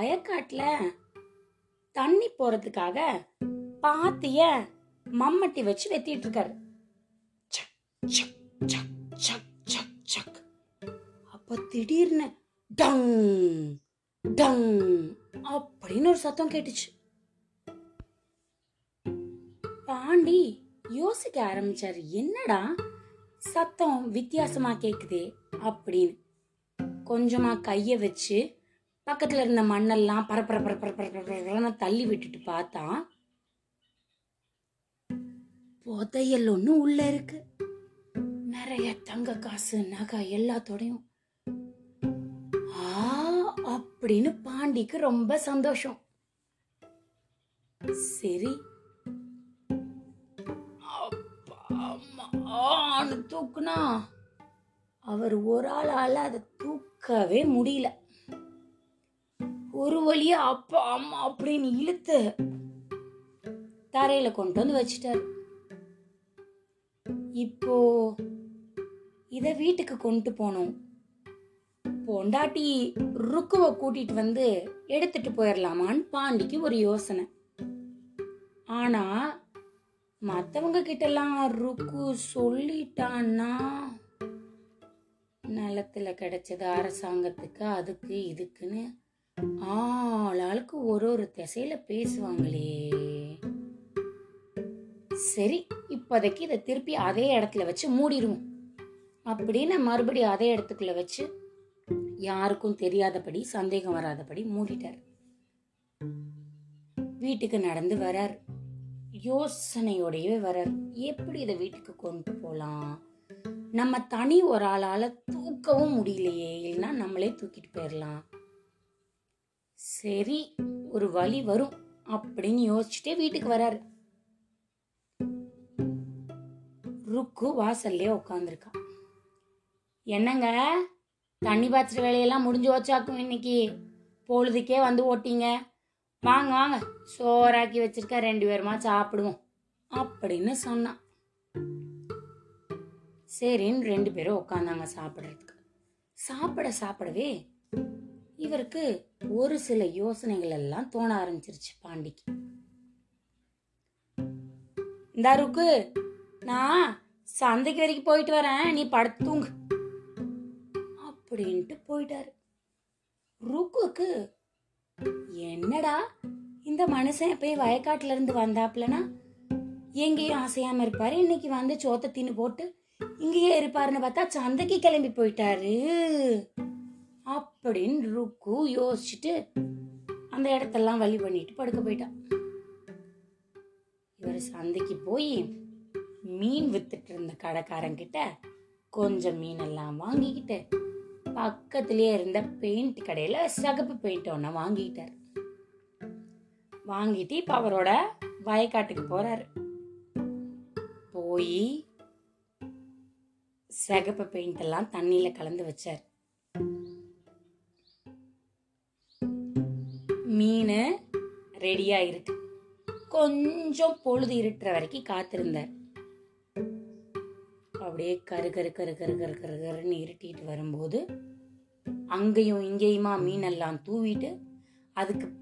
வயக்காட்டுல தண்ணி போறதுக்காக பாத்திய மம்மட்டி வச்சு வெத்திட்டு இருக்காரு. சக், சக், சக், அப்ப திடீர்னு டங் டங் அப்படின்னு ஒரு சத்தம் கேட்டுச்சு. பாண்டி யோசிக்க ஆரம்பிச்சாரு என்னடா சத்தம் வித்தியாசமா கேக்குதே? அப்படின்னு. கொஞ்சமா கைய வச்சு பக்கத்தில் இருந்த மண்ணெல்லாம் பரப்பர பரப்பர பரப்பரன்னு தள்ளி விட்டுட்டு பார்த்தா புதையல் ஒன்று உள்ள இருக்கு. நிறைய தங்க காசு நகை எல்லாத்தோடையும். ஆ அப்படின்னு பாண்டிக்கு ரொம்ப சந்தோஷம். சரி. அப்பா, அம்மா, தூக்குனா அவர் ஒரு ஆளால அதை தூக்கவே முடியல. ஒரு வழியா அப்பா அம்மா அப்படின்னு இழுத்து தரையில கொண்டு வந்து வச்சிட்டாரு. இப்போ இத வீட்டுக்கு கொண்டு போகணும். பொண்டாட்டி ருக்குவ கூட்டிட்டு வந்து எடுத்துட்டு போயிடலாமான்னு பாண்டிக்கு ஒரு யோசனை. ஆனா மத்தவங்க கிட்டலாம் ருக்கு சொல்லிட்டான்னா நிலத்துல கிடைச்சது அரசாங்கத்துக்கு அதுக்கு இதுக்குன்னு ஆளாளுக்கு ஒரு ஒரு திசையில பேசுவாங்களே. சரி இப்போதைக்கு இதை திருப்பி அதே இடத்துல வச்சு மூடிடுவோம் அப்படின்னு மறுபடியும் அதே இடத்துக்குள்ள வச்சு யாருக்கும் தெரியாதபடி சந்தேகம் வராதபடி மூடிட்டார். வீட்டுக்கு நடந்து வரார். யோசனையோடையவே வரார். எப்படி இதை வீட்டுக்கு கொண்டு போகலாம் நம்ம தனி ஒரு ஆளால் தூக்கவும் முடியலையே. இல்லைன்னா நம்மளே தூக்கிட்டு போயிடலாம் சரி ஒரு வழி வரும் அப்படின்னு யோசிச்சுட்டே வீட்டுக்கு வராரு. ருக்கு வாசல்லே உட்காந்துருக்கா என்னங்க தண்ணி பாய்ச்சிற வேலையெல்லாம் முடிஞ்சு வச்சாக்கும் இன்னைக்கு? பொழுதுக்கே வந்து ஓட்டிங்க. வாங்க வாங்க சோறாக்கி வச்சிருக்க ரெண்டு பேருமா சாப்பிடுவோம் அப்படின்னு சொன்னான். சரின்னு ரெண்டு பேரும் உட்காந்தாங்க சாப்பிட்றதுக்கு. சாப்பிட சாப்பிடவே இவருக்கு ஒரு சில யோசனைகள் எல்லாம் தோண ஆரம்பிச்சிருச்சு பாண்டிக்கு. இந்த ருக்கு நான் சந்தைக்கு வரைக்கும் போயிட்டு வரேன் நீ படுத்து தூங்கு. அப்படின்ட்டு போயிட்டாரு. ருக்குக்கு என்னடா இந்த மனுஷன் போய் வயக்காட்டுல இருந்து வந்தாப்லனா எங்கேயும் அசையாம இருப்பாரு. இன்னைக்கு வந்து சோத்த தின்னு போட்டு இங்கேயே இருப்பாருன்னு பார்த்தா சந்தைக்கு கிளம்பி போயிட்டாரு. அப்படின்னு ருக்கு யோசிச்சுட்டு அந்த இடத்தெல்லாம் வழி பண்ணிட்டு படுக்க போயிட்டான் இவர் சந்தைக்கு போய் மீன் வித்துட்டு இருந்த கடைக்காரங்கிட்ட கொஞ்சம் மீனெல்லாம் வாங்கிக்கிட்டு பக்கத்திலேயே இருந்த பெயிண்ட் கடையில சகப்பு பெயிண்ட் ஒன்ன வாங்கிக்கிட்டார். வாங்கிட்டு இப்ப அவரோட வயக்காட்டுக்கு போறாரு. போய் சிகப்பு பெயிண்ட் எல்லாம் தண்ணியில கலந்து வச்சார். மீன் ரெடியா இருக்கு. கொஞ்சம் பொழுது இருட்டுற வரைக்கும் காத்திருந்தார் அப்படியே கரு கரு கரு கரு கரு கரு கருன்னு இருட்டிட்டு வரும்போது அங்கேயும் இங்கேயுமா மீனெல்லாம் தூவிட்டு அதுக்கு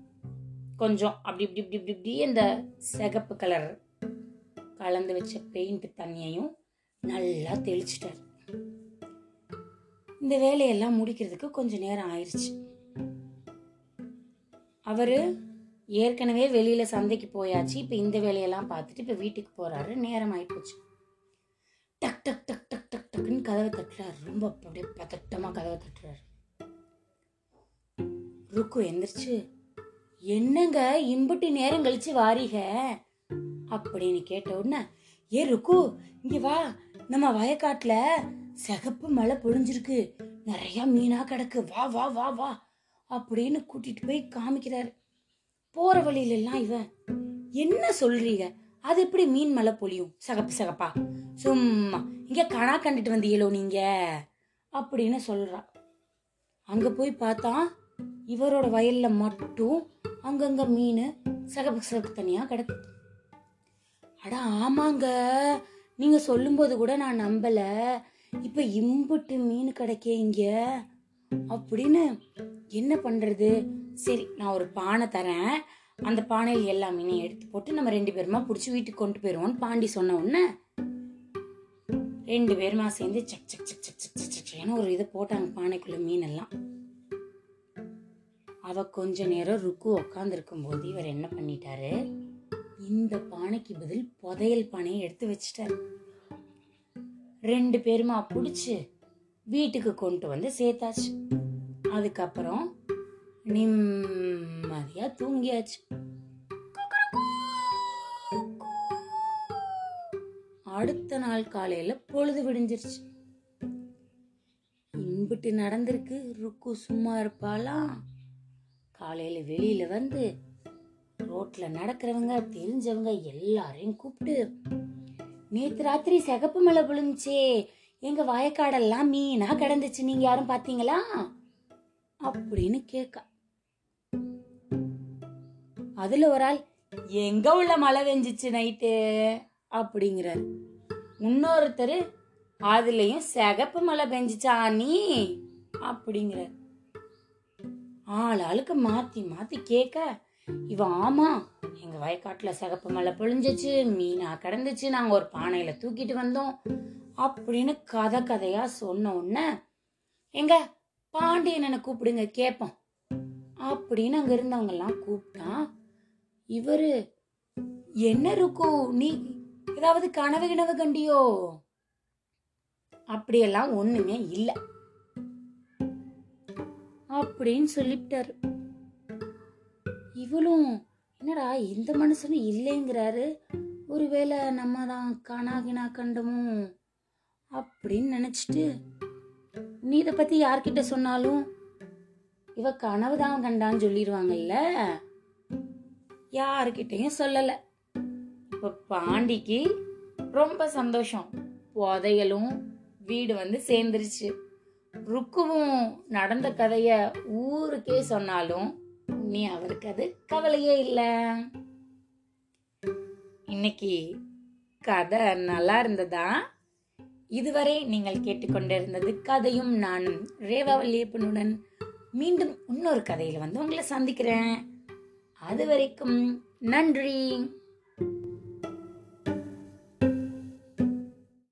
கொஞ்சம் அப்படி இப்படி இப்படி இப்படி இப்படி இந்த சிகப்பு கலர் கலந்து வச்ச பெயிண்ட் தண்ணியையும் நல்லா தெளிச்சிட்டார். இந்த வேலையெல்லாம் முடிக்கிறதுக்கு கொஞ்சம் நேரம் ஆயிடுச்சு அவர் ஏற்கனவே வெளியில் சந்தைக்கு போயாச்சு. இப்போ இந்த வேலையெல்லாம் பார்த்துட்டு இப்போ வீட்டுக்கு போகிறாரு நேரம் ஆயிப்போச்சு டக் டக் டக் டக் டக் டக்குன்னு கதவை தட்டுறாரு. ரொம்ப அப்படியே பதட்டமாக கதவை தட்டுறாரு. ருக்கு எந்திரிச்சு என்னங்க இம்புட்டு நேரம் கழிச்சு வாரிக? அப்படின்னு கேட்ட உடனே ஏ ருக்கு இங்கே வா. நம்ம வயக்காட்டில் சிகப்பு மழை பொழிஞ்சிருக்கு. நிறையா மீனாக கிடக்கு. வா வா வா வா. அப்படின்னு கூட்டிட்டு போய் காமிக்கிறாரு. போற வழியில எல்லாம் இவன் என்ன சொல்றீங்க? அது எப்படி மீன் மலை பொழியும்? சகப்பு சகப்பா? சும்மா இங்க கணா கண்டுட்டு வந்தீங்களோ நீங்க? அப்படின்னு சொல்றா. அங்க போய் பார்த்தா இவரோட வயல்ல மட்டும் அங்கங்க மீன் சகப்பு சகப்பு தனியா கிடக்கு. அட ஆமாங்க. நீங்க சொல்லும்போது கூட நான் நம்பல. இப்ப இம்புட்டு மீன் கிடைக்கே இங்க அப்படின்னு என்ன பண்ணுறது சரி நான் ஒரு பானை தரேன். அந்த பானையில் எல்லா மீனையும் எடுத்து போட்டு நம்ம ரெண்டு பேருமா பிடிச்சி வீட்டுக்கு கொண்டு போயிடுவோம்னு பாண்டி சொன்ன உடனே ரெண்டு பேருமா சேர்ந்து சக் சக் சக் சக் சக் சக் ஏன்னா ஒரு இதை போட்டாங்க பானைக்குள்ள மீன் எல்லாம் அவ கொஞ்ச நேரம் ருக்கு உக்காந்துருக்கும் போது இவர் என்ன பண்ணிட்டாரு? இந்த பானைக்கு பதில் புதையல் பானையை எடுத்து வச்சிட்டாரு. ரெண்டு பேருமா பிடிச்சி வீட்டுக்கு கொண்டு வந்து சேர்த்தாச்சு. அதுக்கப்புறம் நிம்மதியா தூங்கியாச்சு. அடுத்த நாள் காலையில பொழுது விடிஞ்சிருச்சு. இம்பிட்டு நடந்திருக்கு. ருக்கு சும்மா இருப்பாளா? காலையில வெளியில வந்து ரோட்ல நடக்கிறவங்க தெரிஞ்சவங்க எல்லாரையும் கூப்பிட்டு நேத்து ராத்திரி சிகப்பு மலை விழுந்துச்சே. எங்க வயக்காடெல்லாம் மீனா கிடந்துச்சு. நீங்க யாரும் பாத்தீங்களா அப்படின்னு கேட்க அதுல ஒரு ஆள் எங்க உள்ள மழை வெஞ்சிச்சு நைட்டு? அப்படிங்கிறாரு. இன்னொருத்தர் அதுலயும் சிகப்பு மழை பெஞ்சிச்சா நீ அப்படிங்கிறார். ஆள் ஆளுக்கு மாத்தி மாத்தி கேட்க இவன் ஆமா எங்க வயக்காட்டுல சிகப்பு மழை பொழிஞ்சிச்சு மீனா கிடந்துச்சு நாங்க ஒரு பானையில தூக்கிட்டு வந்தோம். அப்படின்னு கதை கதையா சொன்ன உடனே எங்க பாண்டியனனை கூப்பிடுங்க கேட்போம் அப்படின்னு அங்க இருந்தவங்கெல்லாம் கூப்பிட்டா இவரு என்ன இருக்கும் நீ ஏதாவது கனவு கிணவு கண்டியோ? அப்படியெல்லாம் ஒண்ணுமே இல்ல. அப்படின்னு சொல்லிவிட்டாரு. இவளும் என்னடா இந்த மனுஷனும் இல்லைங்கிறாரு. ஒருவேளை நம்ம தான் காணாகினா கண்டமோ? அப்படின்னு நினைச்சிட்டு நீ இதை பத்தி யார்கிட்ட சொன்னாலும்? இவ கனவு தான் கண்டான்னு சொல்லிடுவாங்கல்ல? யாருக்கிட்டையும் சொல்லல. இப்ப பாண்டிக்கு ரொம்ப சந்தோஷம். புதையலும் வீடு வந்து சேர்ந்துருச்சு. ருக்குவும் நடந்த கதைய ஊருக்கே சொன்னாலும் நீ அவருக்கு அது கவலையே இல்லை. இன்னைக்கு கதை நல்லா இருந்ததா? இதுவரை நீங்கள் கேட்டுக்கொண்டிருந்தது கதையும் நானும் ரேவா வல்லியப்பனுடன். மீண்டும் இன்னொரு கதையில் வந்து உங்களை சந்திக்கிறேன். அது வரைக்கும் நன்றி.